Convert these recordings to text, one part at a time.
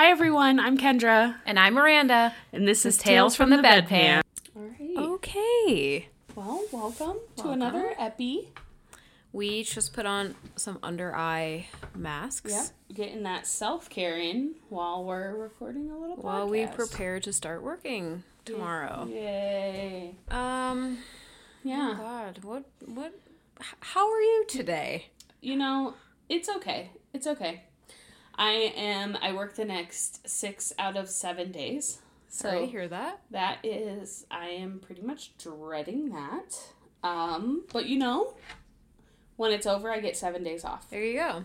Hi everyone, I'm Kendra, And I'm Miranda. and this is Tales from the Bedpan. All right. Okay. Well, welcome, to another epi. We just put on some under eye masks Yep. Getting that self care in while we're recording a little podcast. while we prepare to start working tomorrow. Yay. Um, Yeah. God, what, what, how are you today? You know, it's okay. It's okay. I am. I work the next six out of seven days. Sorry to So hear that. that is. I am pretty much dreading that. Um, but you know, when it's over, I get seven days off. There you go.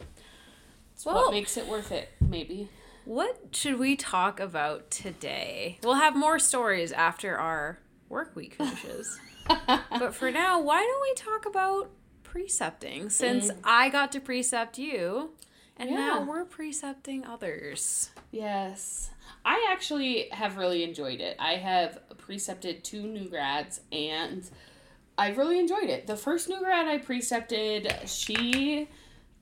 It's Well- what makes it worth it, maybe. What should we talk about today? We'll have more stories after our work week finishes. but for now, why don't we talk about precepting since I got to precept you and now we're precepting others. Yes. I actually have really enjoyed it. I have precepted two new grads and I really enjoyed it. The first new grad I precepted, she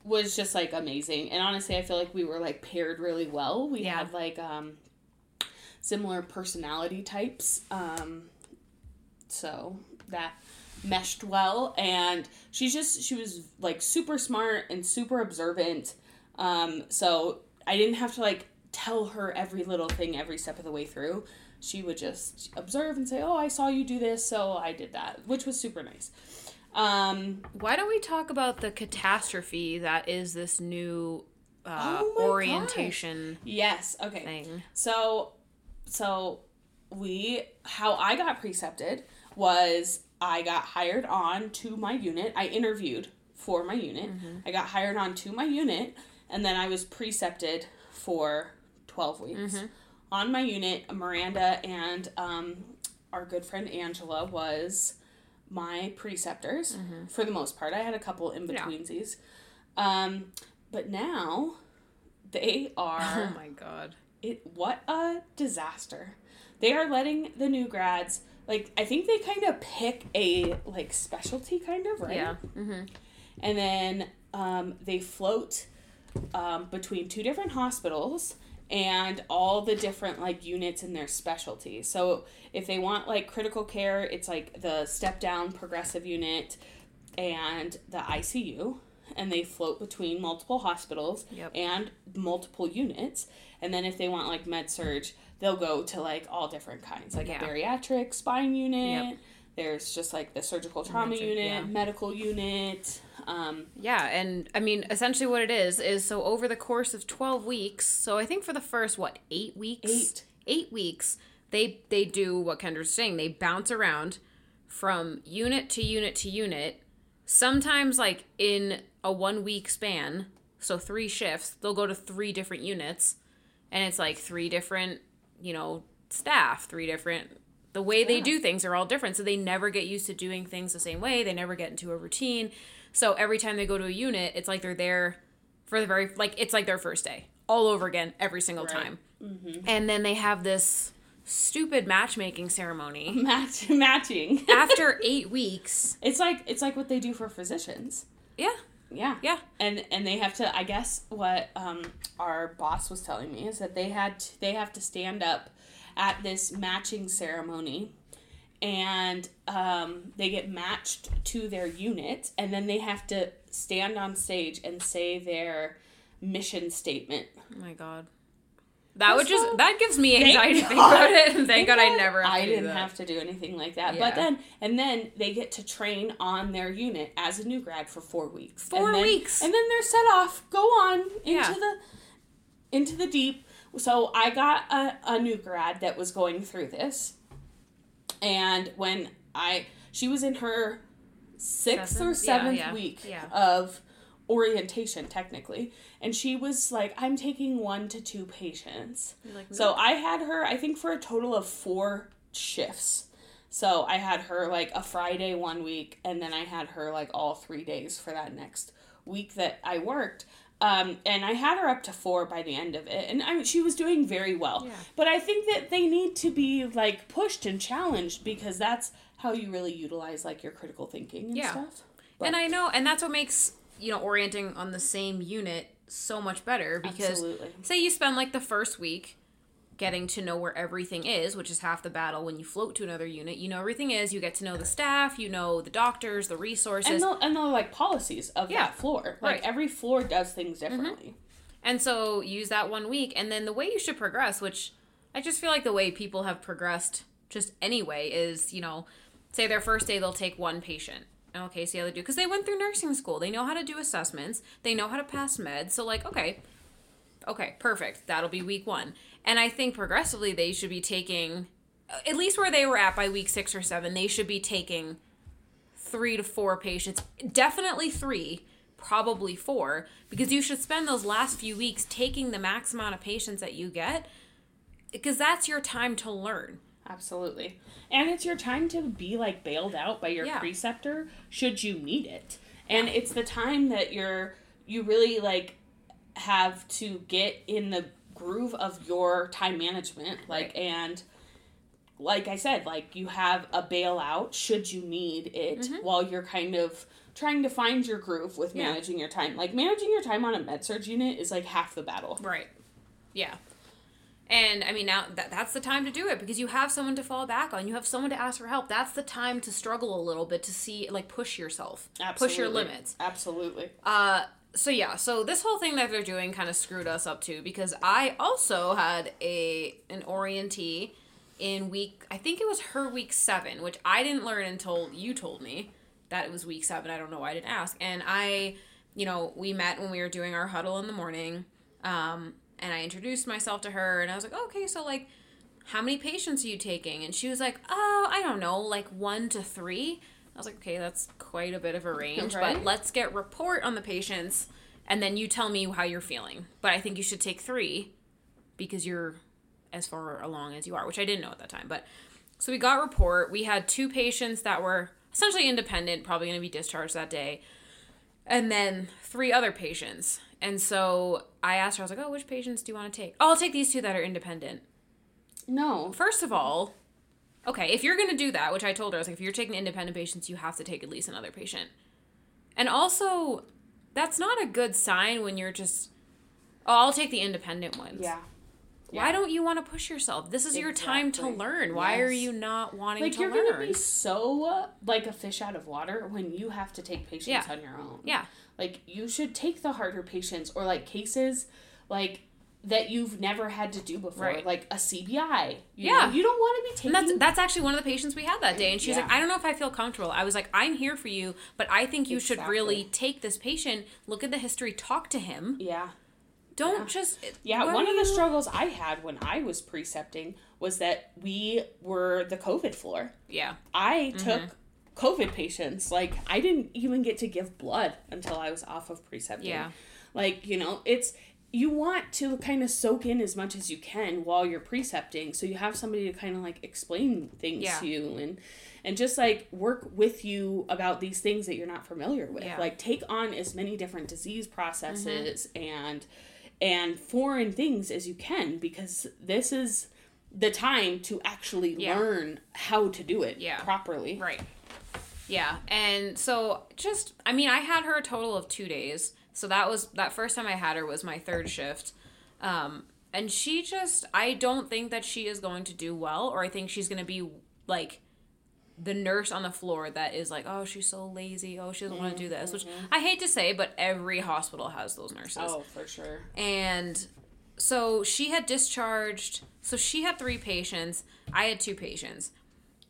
was just like amazing. And honestly, I feel like we were like paired really well. We Yeah. had like um similar personality types. Um so that meshed well and she's just she was like super smart and super observant um so i didn't have to like tell her every little thing every step of the way through she would just observe and say oh i saw you do this so i did that which was super nice um Why don't we talk about the catastrophe that is this new uh, Oh orientation yes okay thing? So, so we how I got precepted was I got hired on to my unit. I interviewed for my unit. I got hired on to my unit, and then I was precepted for twelve weeks on my unit. Miranda and um, our good friend Angela was my preceptors for the most part. I had a couple in Yeah. betweensies, um, but now they are Oh my god. it what a disaster they are letting the new grads like i think they kind of pick a like specialty kind of right Yeah. Mm-hmm. and then um, they float um, between two different hospitals and all the different like units in their specialty so if they want like critical care it's like the step down progressive unit and the icu and they float between multiple hospitals Yep. and multiple units and then if they want like med surg they'll go to like all different kinds like Yeah. a bariatric spine unit Yep. there's just like the surgical trauma unit yeah. medical unit um, Yeah, and I mean, essentially, what it is is so over the course of twelve weeks. So I think for the first what eight weeks, Eight. eight weeks, they they do what Kendra's saying. They bounce around from unit to unit to unit. Sometimes, like in a one week span, so three shifts, they'll go to three different units, and it's like three different, you know, staff, three different. The way they do things are all different, so they never get used to doing things the same way. They never get into a routine. So every time they go to a unit, it's like they're there for the very like it's like their first day all over again every single Right. time. And then they have this stupid matchmaking ceremony match matching after 8 weeks. it's like it's like what they do for physicians Yeah. yeah Yeah. and and they have to i guess what um our boss was telling me is that they had to, they have to stand up at this matching ceremony and um, they get matched to their unit and then they have to stand on stage and say their mission statement Oh my god. That would just that gives me anxiety to think about it. And thank God I never I didn't have to do anything like that. Yeah. But then and then they get to train on their unit as a new grad for four weeks. Four And then- weeks. And then they're set off, go on into Yeah. the into the deep. So I got a, a new grad that was going through this. And when I she was in her sixth or Seventh? Yeah, yeah, week yeah. of orientation technically and she was like i'm taking one to two patients like, so I had her, I think, for a total of four shifts. So I had her like a Friday one week, and then I had her like all three days for that next week that I worked. Um, and I had her up to four by the end of it, and I mean, she was doing very well. Yeah. But I think that they need to be like pushed and challenged because that's how you really utilize like your critical thinking and Yeah. stuff. and I know, and that's what makes you know orienting on the same unit so much better because Absolutely. say you spend like the first week getting to know where everything is, which is half the battle when you float to another unit. You know everything is, you get to know the staff, you know the doctors, the resources. And the, and the like policies of Yeah. that floor. Like Right. every floor does things mm-hmm. differently. And so use that one week. And then the way you should progress, which I just feel like the way people have progressed just anyway is, you know, say their first day they'll take one patient. Okay, see how they do. Because they went through nursing school. They know how to do assessments. They know how to pass meds. So, like, okay, okay, perfect. That'll be week one. And I think progressively they should be taking, at least where they were at by week six or seven, they should be taking three to four patients. Definitely three, probably four, because you should spend those last few weeks taking the max amount of patients that you get, because that's your time to learn. Absolutely. And it's your time to be like bailed out by your Yeah. preceptor should you need it. And it's the time that you're you really like have to get in the groove of your time management like Right. and like I said, like you have a bailout should you need it Mm-hmm. while you're kind of trying to find your groove with Yeah. managing your time. Like managing your time on a med surg unit is like half the battle. Right. Yeah. And I mean, now that, that's the time to do it because you have someone to fall back on. You have someone to ask for help. That's the time to struggle a little bit to see, like, push yourself, push your limits. Absolutely. Uh, so yeah, so this whole thing that they're doing kind of screwed us up too because I also had a an orientee in week I think it was her week 7, which I didn't learn until you told me that it was week 7. I don't know why I didn't ask. And I, you know, we met when we were doing our huddle in the morning. Um, and I introduced myself to her and I was like, "Okay, so like how many patients are you taking?" And she was like, "Oh, I don't know, like 1 to 3." I was like, "Okay, that's quite a bit of a range, Right. but let's get report on the patients and then you tell me how you're feeling. But I think you should take 3 because you're as far along as you are, which I didn't know at that time. But so we got report. We had two patients that were essentially independent, probably going to be discharged that day, and then three other patients. And so I asked her, I was like, "Oh, which patients do you want to take?" Oh, I'll take these two that are independent. No. First of all, okay, if you're going to do that, which I told her, I was like, if you're taking independent patients, you have to take at least another patient. And also, that's not a good sign when you're just, oh, I'll take the independent ones. Yeah. Why don't you want to push yourself? This is your time to Exactly. learn. Why are you not wanting like to you're gonna be so uh, like a fish out of water when you have to take patients Yeah. on your own yeah, like you should take the harder patients or like cases like that you've never had to do before Right. like a cbi you Yeah. know? you don't want to be taking and that's that's actually one of the patients we had that day, and she's like, I don't know if I feel comfortable. I was like, I'm here for you, but I think you should really take this patient, look at the history, talk to him. yeah Don't Yeah. just yeah one of the struggles i had when i was precepting was that we were the covid floor yeah I Mm-hmm. took COVID patients. Like I didn't even get to give blood until I was off of precepting. Yeah. Like, you know, it's you want to kind of soak in as much as you can while you're precepting so you have somebody to kind of like explain things Yeah. to you and and just like work with you about these things that you're not familiar with Yeah. Mm-hmm. like take on as many different disease processes and and foreign things as you can because this is the time to actually Yeah. learn how to do it Yeah. properly Right. Yeah. And so just I mean, I had her a total of 2 days. So that was that first time I had her was my third shift. Um and she just I don't think that she is going to do well or I think she's going to be like the nurse on the floor that is like, "Oh, she's so lazy. Oh, she doesn't want to do this." Which I hate to say, but every hospital has those nurses. Oh, for sure. And so she had discharged, so she had three patients. I had two patients.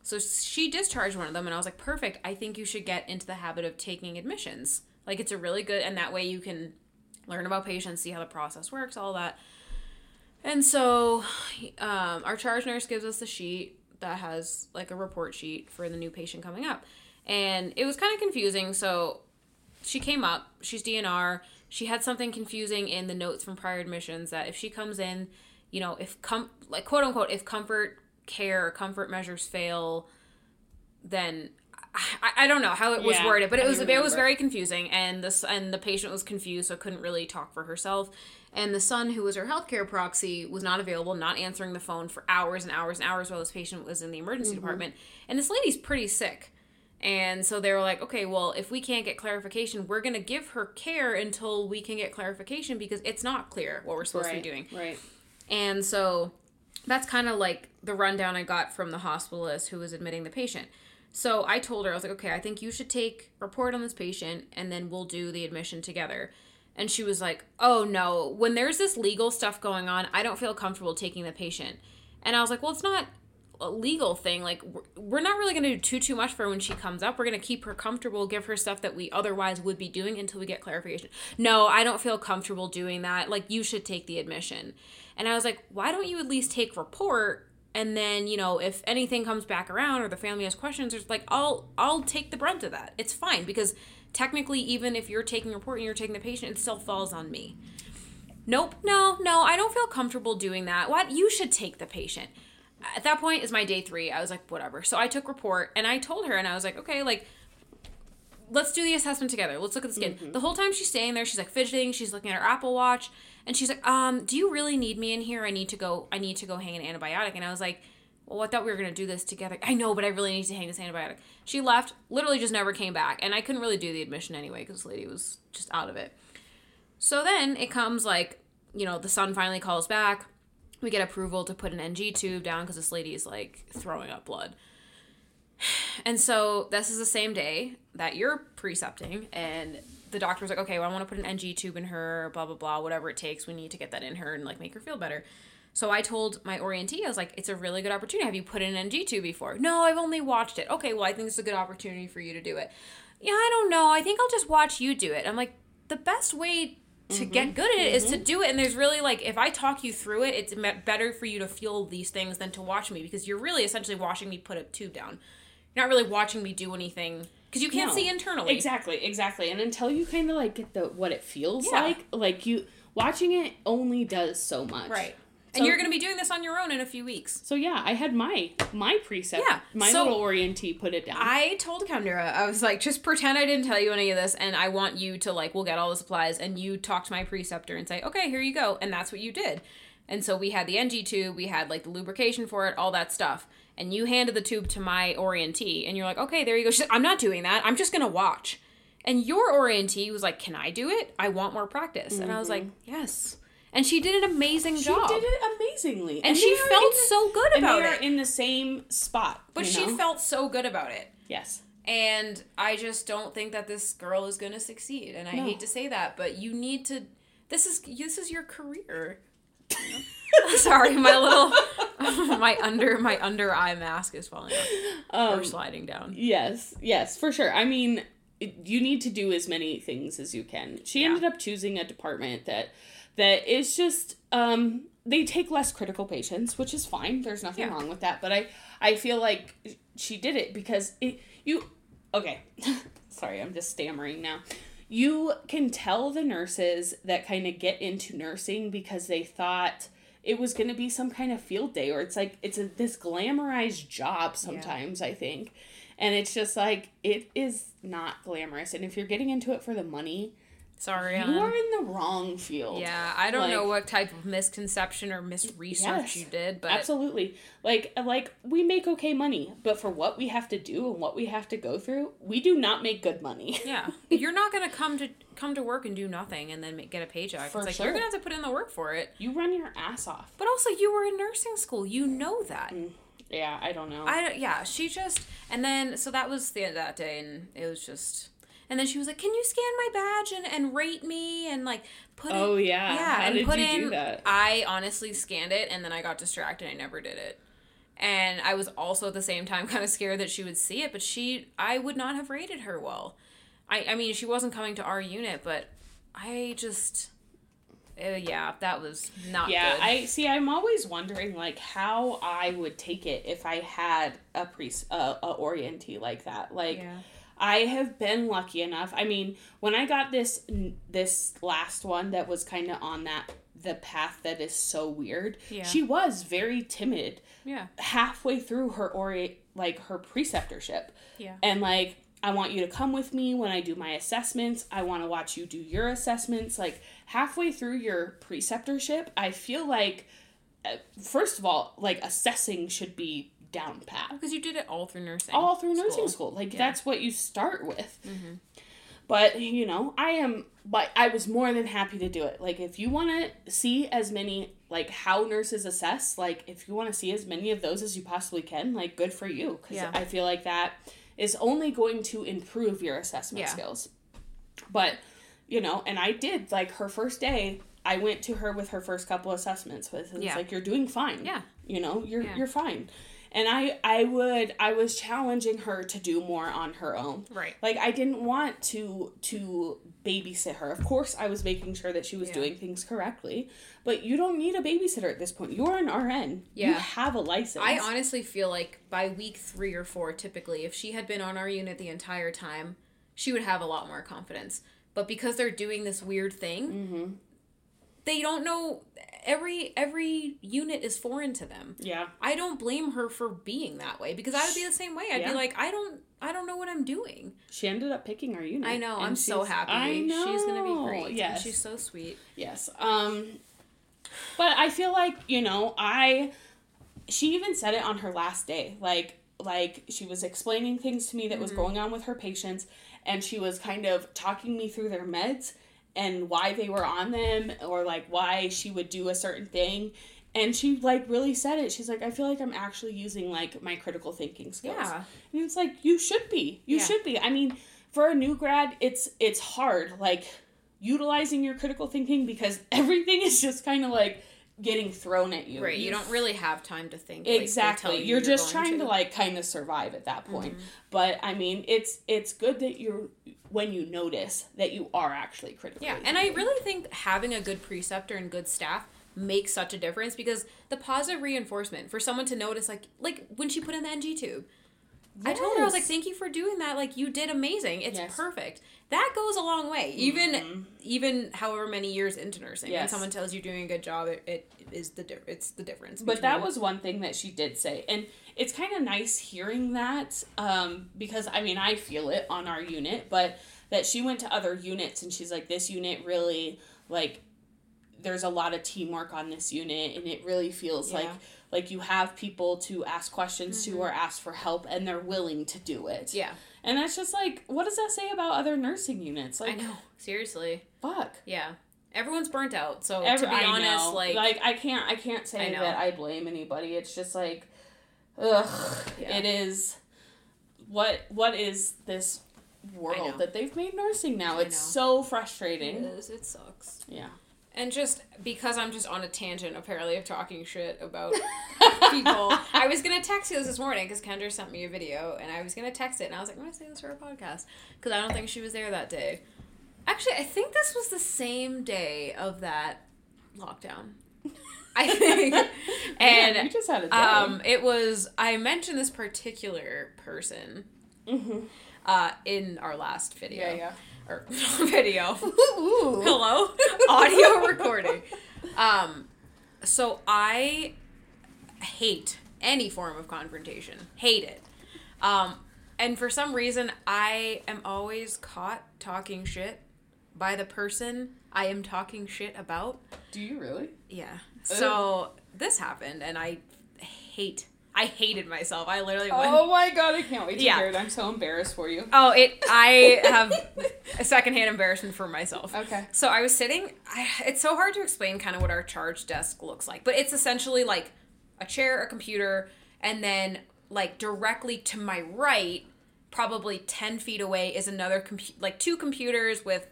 So she discharged one of them, and I was like, perfect. I think you should get into the habit of taking admissions. Like, it's a really good, and that way you can learn about patients, see how the process works, all that. And so um, our charge nurse gives us the sheet that has like a report sheet for the new patient coming up. And it was kind of confusing. So she came up, she's DNR. She had something confusing in the notes from prior admissions that if she comes in, you know, if com like quote unquote, if comfort care or comfort measures fail, then I, don't know how it was Yeah, worded, but it was it was very confusing, and this and the patient was confused, so couldn't really talk for herself. And the son, who was her healthcare proxy, was not available, not answering the phone for hours and hours and hours while this patient was in the emergency Mm-hmm. department. And this lady's pretty sick, And so they were like, okay, well, if we can't get clarification, we're going to give her care until we can get clarification because it's not clear what we're supposed right, to be doing. Right. And so that's kind of like the rundown I got from the hospitalist who was admitting the patient. So I told her, I was like, okay, I think you should take report on this patient and then we'll do the admission together. And she was like, oh no, when there's this legal stuff going on, I don't feel comfortable taking the patient. And I was like, well, it's not a legal thing. Like, we're- not really going to do too, too much for her when she comes up. We're going to keep her comfortable, give her stuff that we otherwise would be doing until we get clarification. No, I don't feel comfortable doing that. Like, you should take the admission. And I was like, why don't you at least take report? And then, you know, if anything comes back around or the family has questions, it's like I'll I'll take the brunt of that. It's fine because technically even if you're taking a report and you're taking the patient, it still falls on me. Nope, no, no, I don't feel comfortable doing that. What? You should take the patient. At that point is my day three. I was like, whatever. So I took report and I told her and I was like, okay, like let's do the assessment together. Let's look at the skin. Mm-hmm. The whole time she's staying there, she's like fidgeting, she's looking at her Apple Watch, and she's like, um, do you really need me in here? I need to go I need to go hang an antibiotic. And I was like, well, I thought we were gonna do this together. I know, but I really need to hang this antibiotic. She left, literally just never came back, and I couldn't really do the admission anyway because this lady was just out of it. So then it comes like, you know, the son finally calls back. We get approval to put an NG tube down because this lady is like throwing up blood. And so this is the same day that you're precepting, and the doctor was like, okay, well, I want to put an NG tube in her, blah, blah, blah, whatever it takes. We need to get that in her and like make her feel better. So I told my orientee, I was like, it's a really good opportunity. Have you put in an NG tube before? No, I've only watched it. Okay, well, I think it's a good opportunity for you to do it. Yeah, I don't know. I think I'll just watch you do it. I'm like, the best way to mm-hmm. get good at it is to mm-hmm. do it. And there's really like, if I talk you through it, it's better for you to feel these things than to watch me because you're really essentially watching me put a tube down. You're not really watching me do anything because you can't No. see internally. Exactly, exactly. And until you kind of like get the what it feels Yeah. like, like you watching it only does so much. Right. So- and you're going to be doing this on your own in a few weeks. So yeah, I had my my precept. Yeah, My so- little orientee put it down. I told Kendra, I was like, just pretend I didn't tell you any of this, and I want you to like, we'll get all the supplies, and you talk to my preceptor and say, okay, here you go, and that's what you did. And so we had the NG tube, we had like the lubrication for it, all that stuff, and you handed the tube to my orientee, and you're like, okay, there you go. She's like, I'm not doing that. I'm just gonna watch. And your orientee was like, can I do it? I want more practice. And I was like, mm-hmm. yes. And she did an amazing she job. She did it amazingly, and they she felt the- so good and about it. in the same spot. but she know? felt so good about it. yes. And I just don't think that this girl is going to succeed. And I No. hate to say that, but you need to. This is this is your career. Sorry, my little my under my under eye mask is falling off or Um, sliding down. Yes, yes, for sure. I mean, it, you need to do as many things as you can. She Yeah. ended up choosing a department that that is just um they take less critical patients, which is fine. There's nothing Yeah. wrong with that, but I I feel like she did it because it you okay. Sorry, I'm just stammering now. You can tell the nurses that kind of get into nursing because they thought it was going to be some kind of field day or it's like it's a this glamorized job sometimes i think. And it's just like it is not glamorous. And if you're getting into it for the money Sorry, you Ellen. are in the wrong field Yeah, I don't know what type of misconception or misresearch Yes. you did, but absolutely like uh, like we make okay money but for what we have to do and what we have to go through we do not make good money yeah, you're not gonna come to come to work and do nothing and then get a paycheck. For it's like sure. you're gonna have to put in the work for it. you run your ass off But also, you were in nursing school. You know that. Mm, yeah i don't know I yeah, she just and then so that was the end of that day, and it was just. And then she was like, "Can you scan my badge and, and rate me and like put it?" Oh, yeah. yeah. How and put in. do that? I honestly scanned it, and then I got distracted. I never did it, and I was also at the same time kind of scared that she would see it. But she, I would not have rated her well. I, I mean, she wasn't coming to our unit, but I just, uh, yeah, that was not yeah good. i see i'm always wondering like how i would take it if i had a priest, uh, a orientee like that like Yeah. I have been lucky enough i mean when i got this this last one that was kind of on that the path that is so weird Yeah. she was very timid yeah, halfway through her ori like her preceptorship yeah. and like I want you to come with me when I do my assessments. I want to watch you do your assessments. Like halfway through your preceptorship, I feel like uh, first of all, like assessing should be down pat Because you did it all through nursing. all through nursing school. school. Like Yeah. that's what you start with. Mm-hmm. But you know, I am. But I was more than happy to do it. Like if you want to see as many like how nurses assess, like if you want to see as many of those as you possibly can, like good for you. Because Yeah. I feel like that is only going to improve your assessment Yeah. skills. But you know, and I did like her first day. I went to her with her first couple assessments. With it's Yeah. like you're doing fine. Yeah. you know you're Yeah. you're fine and i i would i was challenging her to do more on her own Right. like i didn't want to to babysit her of course i was making sure that she was Yeah. doing things correctly but you don't need a babysitter at this point you're an rn yeah. you have a license I honestly feel like by week three or four, typically, if she had been on our unit the entire time, she would have a lot more confidence. But because they're doing this weird thing, mm-hmm. They don't know. Every every unit is foreign to them. yeah I don't blame her for being that way because I would be the same way. I'd Yeah. be like, I don't, I don't know what I'm doing. she ended up picking our unit I know. I'm so happy. i know She's gonna be great. and yes she's so sweet. Yes. Um but I feel like, you know, I she even said it on her last day. Like like she was explaining things to me that was going on with her patients and she was kind of talking me through their meds and why they were on them or like why she would do a certain thing. And she like really said it. She's like, I feel like I'm actually using like my critical thinking skills. Yeah. And it's like you should be. You Yeah. should be. I mean, for a new grad, it's it's hard like utilizing your critical thinking because everything is just kind of like getting thrown at you. Right. You don't really have time to think. like, Exactly. you you're just going trying to. like kind of survive at that point. Mm-hmm. But I mean, it's it's good that you're when you notice that you are actually critical. Yeah, and I really think having a good preceptor and good staff makes such a difference because the positive reinforcement for someone to notice, like, like when she put in the NG tube, I told her I was like, "Thank you for doing that. Like, you did amazing. It's Yes. perfect." That goes a long way. Even Mhm. even however many years into nursing, when someone tells you doing a good job, it, it is the di- it's the difference. But that was one thing that she did say. And it's kind of nice hearing that um, because, I mean, I feel it on our unit, but that she went to other units and she's like, this unit really, like, there's a lot of teamwork on this unit and it really feels like Yeah. like you have people to ask questions to mm-hmm. or ask for help and they're willing to do it yeah. and that's just like what does that say about other nursing units I like know. Seriously. fuck Yeah. Everyone's burnt out. So Every, to be I honest, know. like, I can't I can't say I that I blame anybody. It's just like, ugh, Yeah. it is. What what is this world that they've made nursing now? I It's know. so frustrating. is. It sucks. Yeah. And just because I'm just on a tangent, apparently, of talking shit about people, I was gonna text you this this morning because Kendra sent me a video, and I was gonna text it, and I was like, I'm gonna say this for a podcast because I don't think she was there that day. Actually, I think this was the same day of that lockdown. I think, Man, you and just had a day. um, it was I mentioned this particular person mm-hmm. Uh in our last video. Yeah, yeah. Or video. Ooh. Hello? Audio recording. Um, so I hate any form of confrontation. Hate it. Um, and for some reason, I am always caught talking shit by the person I am talking shit about. Do you really? Yeah. So this happened, and I hate. I hated myself. I literally oh went. Oh my god! I can't wait to Yeah. hear it. I'm so embarrassed for you. Oh, it. I have a secondhand embarrassment for myself. Okay. So I was sitting. I, it's so hard to explain kind of what our charge desk looks like, but it's essentially like a chair, a computer, and then like directly to my right, probably ten feet away, is another compu- like two computers with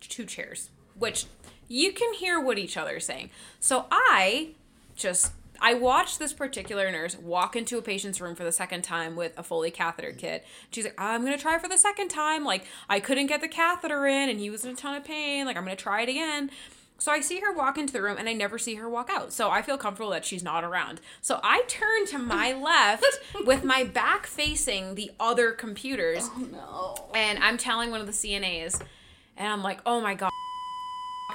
two chairs, which you can hear what each other is saying. So I just I watched this particular nurse walk into a patient's room for the second time with a Foley catheter kit. She's like, I'm gonna try for the second time. Like I couldn't get the catheter in, and he was in a ton of pain. Like I'm gonna try it again. So I see her walk into the room and I never see her walk out. So I feel comfortable that she's not around. So I turn to my left with my back facing the other computers Oh no. and I'm telling one of the CNAs, and I'm like, oh my god,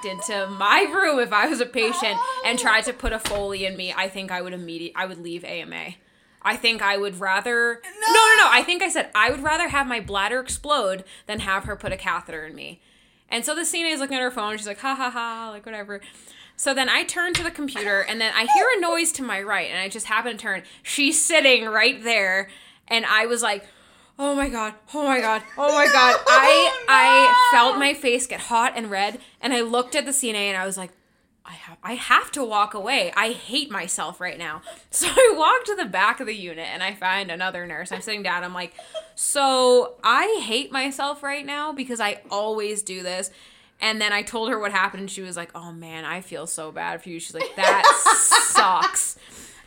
walked into my room if I was a patient and oh. tried to put a Foley in me, I think I would immediately, I would leave AMA. I think I would rather. No! no, no, no. I think I said I would rather have my bladder explode than have her put a catheter in me. And so the CNA is looking at her phone. She's like, ha ha ha, like whatever. So then I turn to the computer and then I hear a noise to my right and I just happen to turn. She's sitting right there and I was like, "Oh my god. Oh my god. Oh my god." Oh I I felt my face get hot and red and I looked at the CNA and I was like, I have I have to walk away. I hate myself right now. So I walk to the back of the unit and I find another nurse. I'm sitting down. I'm like, "So, I hate myself right now because I always do this." And then I told her what happened and she was like, "Oh man, I feel so bad for you." She's like, "That sucks."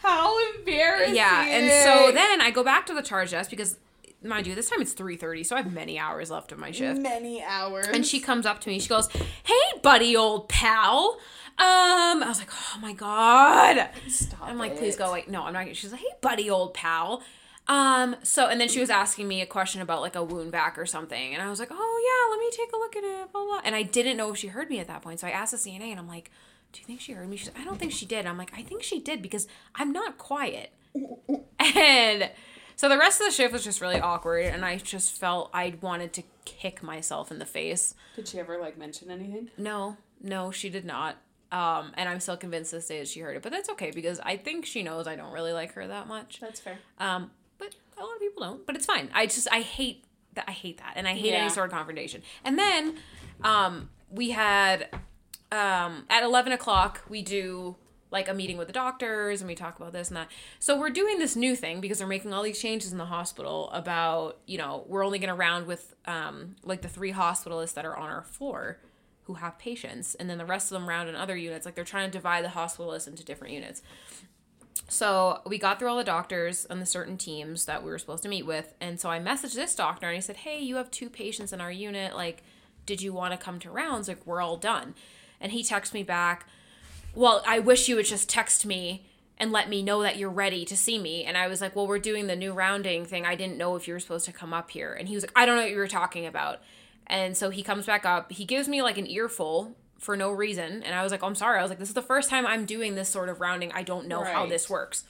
How embarrassing. Yeah, and so then I go back to the charge desk because mind you, this time it's 3:30, so I have many hours left of my shift. many hours. And she comes up to me. She goes, "Hey, buddy, old pal." Um, I was like, "Oh my god." Stop I'm like, it. "Please go away." No, I'm not. She's like, "Hey, buddy, old pal." Um, so and then she was asking me a question about like a wound back or something, and I was like, "Oh yeah, let me take a look at it." Blah blah. And I didn't know if she heard me at that point, so I asked the CNA, and I'm like, "Do you think she heard me?" She's, "I don't think she did." I'm like, "I think she did because I'm not quiet." and so the rest of the shift was just really awkward, and I just felt I wanted to kick myself in the face. Did she ever like mention anything? No, no, she did not. Um, and I'm still convinced this day that she heard it, but that's okay because I think she knows I don't really like her that much. That's fair. Um, but a lot of people don't. But it's fine. I just I hate that. I hate that, and I hate Yeah. any sort of confrontation. And then, um, we had um at eleven o'clock we do like a meeting with the doctors and we talk about this and that. So we're doing this new thing because they're making all these changes in the hospital about you know we're only going to round with um like the three hospitalists that are on our floor who have patients and then the rest of them round in other units like they're trying to divide the hospitalists into different units so we got through all the doctors and the certain teams that we were supposed to meet with. And so I messaged this doctor and he said, Hey, you have two patients in our unit. Like, did you want to come to rounds? Like, we're all done. And he texted me back, Well, I wish you would just text me and let me know that you're ready to see me. And I was like, Well, we're doing the new rounding thing. I didn't know if you were supposed to come up here. And he was like, I don't know what you were talking about. And so he comes back up. He gives me like an earful for no reason. And I was like, oh, I'm sorry. I was like, this is the first time I'm doing this sort of rounding. I don't know how this works.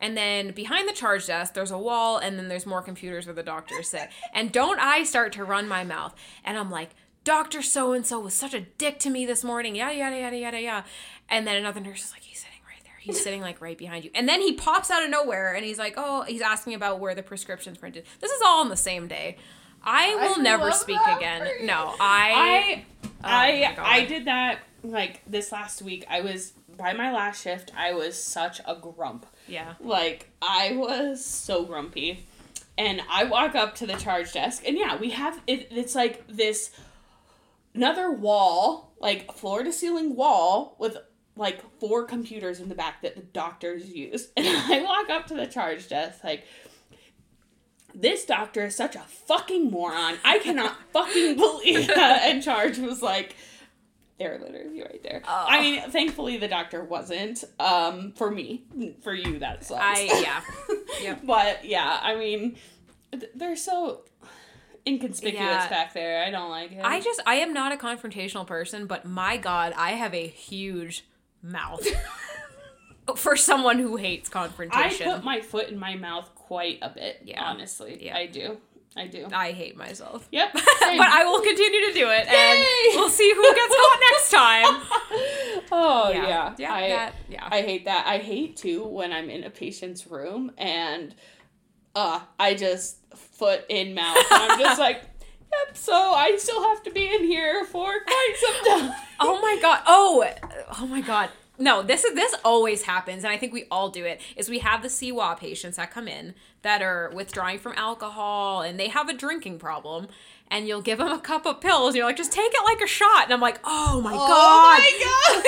And then behind the charge desk, there's a wall, and then there's more computers where the doctors sit. And don't I start to run my mouth? And I'm like, Doctor so and so was such a dick to me this morning, yada yada yada yada yada. And then another nurse is like, he's sitting right there. He's sitting like right behind you. And then he pops out of nowhere, and he's like, oh, he's asking about where the prescription's printed. This is all on the same day. I will I never speak again. No, I. I Oh I I did that like this last week. I was by my last shift. I was such a grump. yeah. Like I was so grumpy, and I walk up to the charge desk, and yeah, we have it. It's like this another wall, like floor to ceiling wall with like four computers in the back that the doctors use. And I walk up to the charge desk like. This doctor is such a fucking moron. I cannot fucking believe that. And Charge was like, they're literally right there. Oh. I mean, thankfully the doctor wasn't. Um, for me, for you that sucks. I yeah. Yep. But yeah, I mean, they're so inconspicuous Yeah. back there. I don't like it. I just I am not a confrontational person, but my god, I have a huge mouth. For someone who hates confrontation. I put my foot in my mouth quite a bit. Yeah. honestly, Yeah. I do. I do. I hate myself. Yep. but. I will continue to do it Yay! and we'll see who gets caught next time. Oh Yeah. yeah, Yeah, I, that- yeah. I hate that. I hate too when I'm in a patient's room and uh I just foot in mouth. And I'm just like, yep. So I still have to be in here for quite some time. Oh my god. Oh, oh my god. No, this is this always happens, and I think we all do it. Is we have the CIWA patients that come in that are withdrawing from alcohol, and they have a drinking problem, and you'll give them a cup of pills, and you're like, just take it like a shot, and I'm like, oh my god. Oh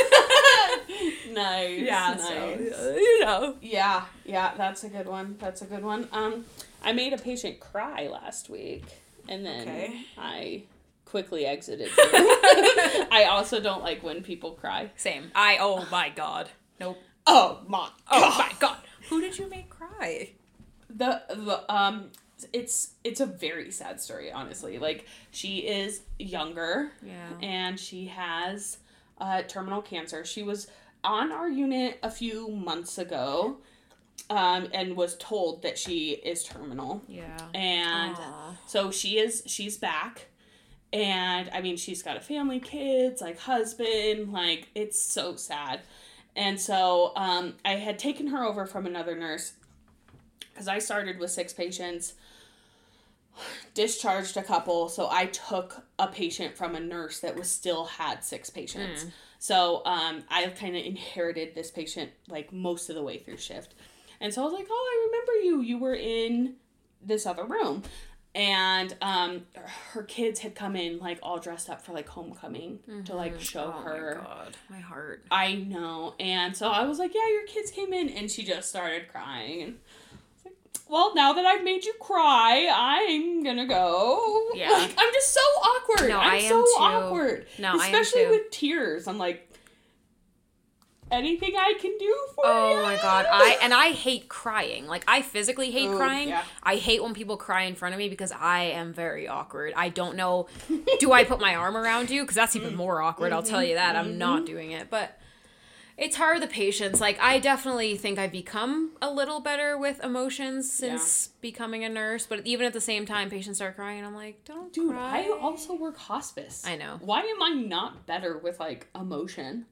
my god! nice. Yeah, nice. so you know. Yeah, yeah, that's a good one. That's a good one. Um, I made a patient cry last week, and then Okay. I quickly exited. I also don't like when people cry. Same. I oh my god. Nope. Oh my Oh god! my god. Who did you make cry? The the um, it's it's a very sad story, honestly. Like she is younger, Yeah. and she has uh, terminal cancer. She was on our unit a few months ago, um, and was told that she is terminal. Yeah. and Aw. so she is she's back And I mean, she's got a family, kids, like husband, like it's so sad. And so um, I had taken her over from another nurse because I started with six patients, discharged a couple. So I took a patient from a nurse that was still had six patients. So um, I kind of inherited this patient like most of the way through shift. And so I was like, oh, I remember you. You were in this other room. And um, her kids had come in like all dressed up for like homecoming to like show Oh her. my god, my heart. I know. And so I was like, yeah, your kids came in. And she just started crying. And I was like, well, now that I've made you cry, I'm gonna go. Yeah. Like, I'm just so awkward. No, I'm I am so too. awkward. No, I am Especially with tears. I'm like, anything I can do for you? Oh my god, I and I hate crying. Like I physically hate Ooh, crying. yeah. I hate when people cry in front of me because I am very awkward. I don't know. do I put my arm around you? Because that's even more awkward. I'll tell you that. I'm mm-hmm. not doing it, but. It's hard the patience. Like I definitely think I've become a little better with emotions since becoming a nurse, but even at the same time patients start crying and I'm like, "Don't Dude, cry." I also work hospice. I know. Why am I not better with like emotion?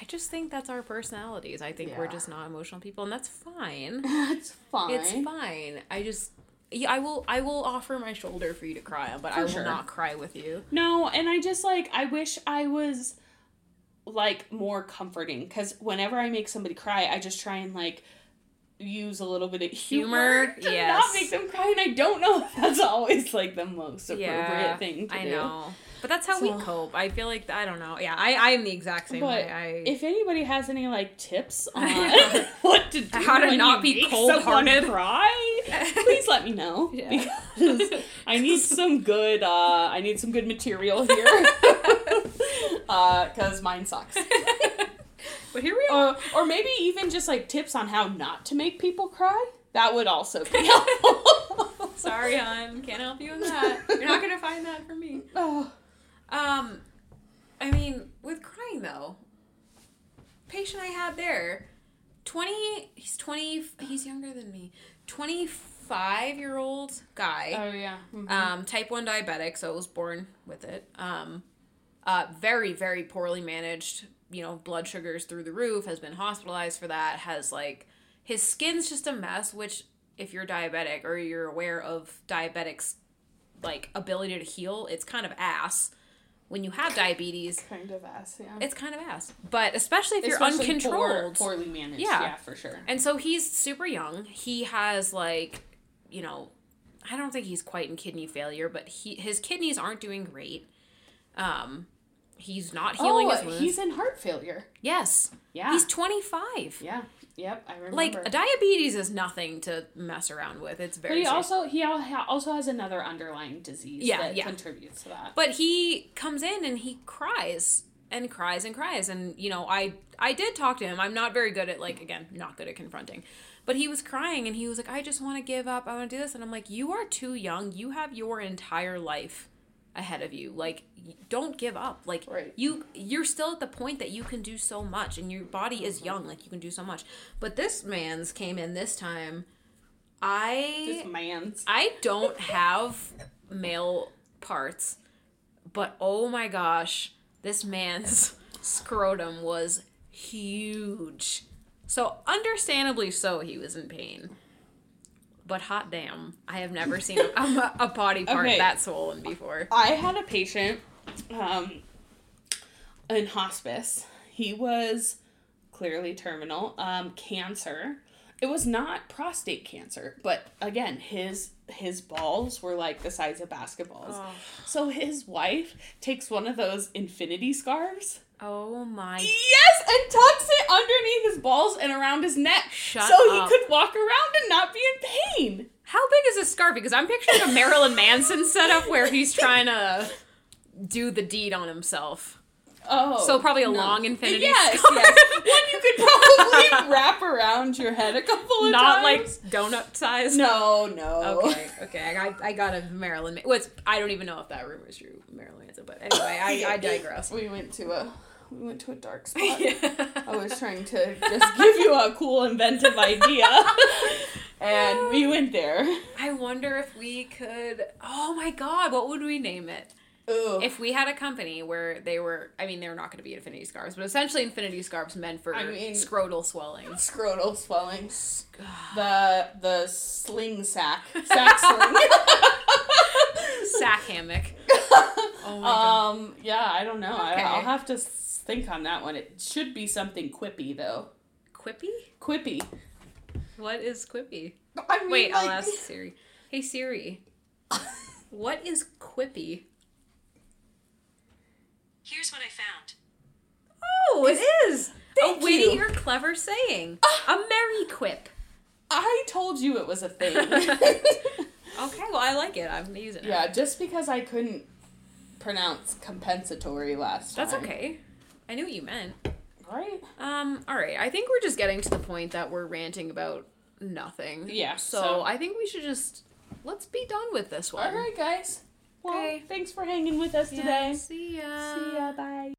I just think that's our personalities. I think we're just not emotional people and that's fine. That's fine. It's fine. I just yeah, I will I will offer my shoulder for you to cry on, but For I will sure. not cry with you. No, and I just like I wish I was like more comforting because whenever I make somebody cry, I just try and like use a little bit of humor, Humor, to yes. not make them cry, and I don't know if that's always like the most appropriate Yeah, thing to I do. know. But that's how we cope. I feel like I don't know. Yeah, I I am the exact same way. I if anybody has any like tips on what to do, How to not be cold-hearted. someone cry, please let me know Yeah. because I need some good. uh I need some good material here Uh because mine sucks. but here we are. or, or maybe even just like tips on how not to make people cry. That would also be helpful. Sorry, hon, can't help you with that. You're not gonna find that from me. Oh, Um, I mean, with crying though, patient I had there, twenty. He's twenty. He's younger than me. Twenty-five year old guy. oh yeah. Mhm. um, type 1 diabetic, so I was born with it. Um, uh, very, very poorly managed, you know, blood sugars through the roof, has been hospitalized for that, has like, his skin's just a mess, which, if you're diabetic or you're aware of diabetics' like ability to heal, it's kind of ass. When you have diabetes, kind of ass, yeah. it's kind of ass. But especially if you're uncontrolled. poor- poorly managed. Yeah. Yeah. for sure. And so he's super young. He has like, you know, I don't think he's quite in kidney failure, but he his kidneys aren't doing great. Um, he's not healing oh, his wounds. he's in heart failure. yes, Yeah. he's twenty five. yeah. Yep. I remember. Like diabetes is nothing to mess around with. It's very. But he serious. also he also has another underlying disease Yeah, that yeah. contributes to that. But he comes in and he cries and cries and cries and you know I I did talk to him. I'm not very good at like again, not good at confronting. But he was crying and he was like I just want to give up. I want to do this and I'm like you are too young. You have your entire life ahead of you. Like don't give up. Like Right. you you're still at the point that you can do so much and your body is mm-hmm. young like you can do so much. But this man's came in this time I This man's. I don't have male parts, but oh my gosh, this man's scrotum was huge. So, understandably so, he was in pain. But hot damn, I have never seen a, a, body part Okay. that swollen before. I had a patient um, in hospice. He was clearly terminal, um, cancer. It was not prostate cancer, but again, his his balls were like the size of basketballs. So his wife takes one of those infinity scarves. Oh my. Yes, and tucks it underneath his balls and around his neck, Shut so up. he could walk around and not be in pain. How big is this scarf? Because I'm picturing a Marilyn Manson setup where he's trying to do the deed on himself. Oh, So probably a long infinity Yes, scarf. yes. One you could probably wrap around your head a couple of times. Not like donut size. no, no. Okay, okay. I got, I got a Marilyn. Ma- What's I don't even know if that rumor is true, Marilyn Manson. But anyway, I, I digress. We went to a we went to a dark spot. Yeah. I was trying to just give you a cool, inventive idea, and we went there. I wonder if we could. Oh my God, what would we name it? Ooh. if we had a company where they were, I mean, they're not going to be infinity scarves, but essentially infinity scarves meant for I mean- scrotal swelling. scrotal swelling. The the sling sack. Sack sling. Sack hammock. Oh my god. um, yeah, I don't know. Okay. I, I'll have to think on that one. It should be something quippy though. Quippy? Quippy. What is Quippy? I mean, Wait, I'll ask Siri. Hey Siri, what is Quippy? Here's what I found. Oh, it is. Thank a witty you. or clever saying. a merry quip. I told you it was a thing. Okay, well I like it. I'm gonna use it. yeah, just because I couldn't pronounce compensatory last That's time. okay. I knew what you meant. Right? Um, all right. I think we're just getting to the point that we're ranting about nothing. Yeah, So, so- I think we should just let's be done with this one. All right, guys. Well, Okay. thanks for hanging with us Yeah, today. See ya. See ya. Bye.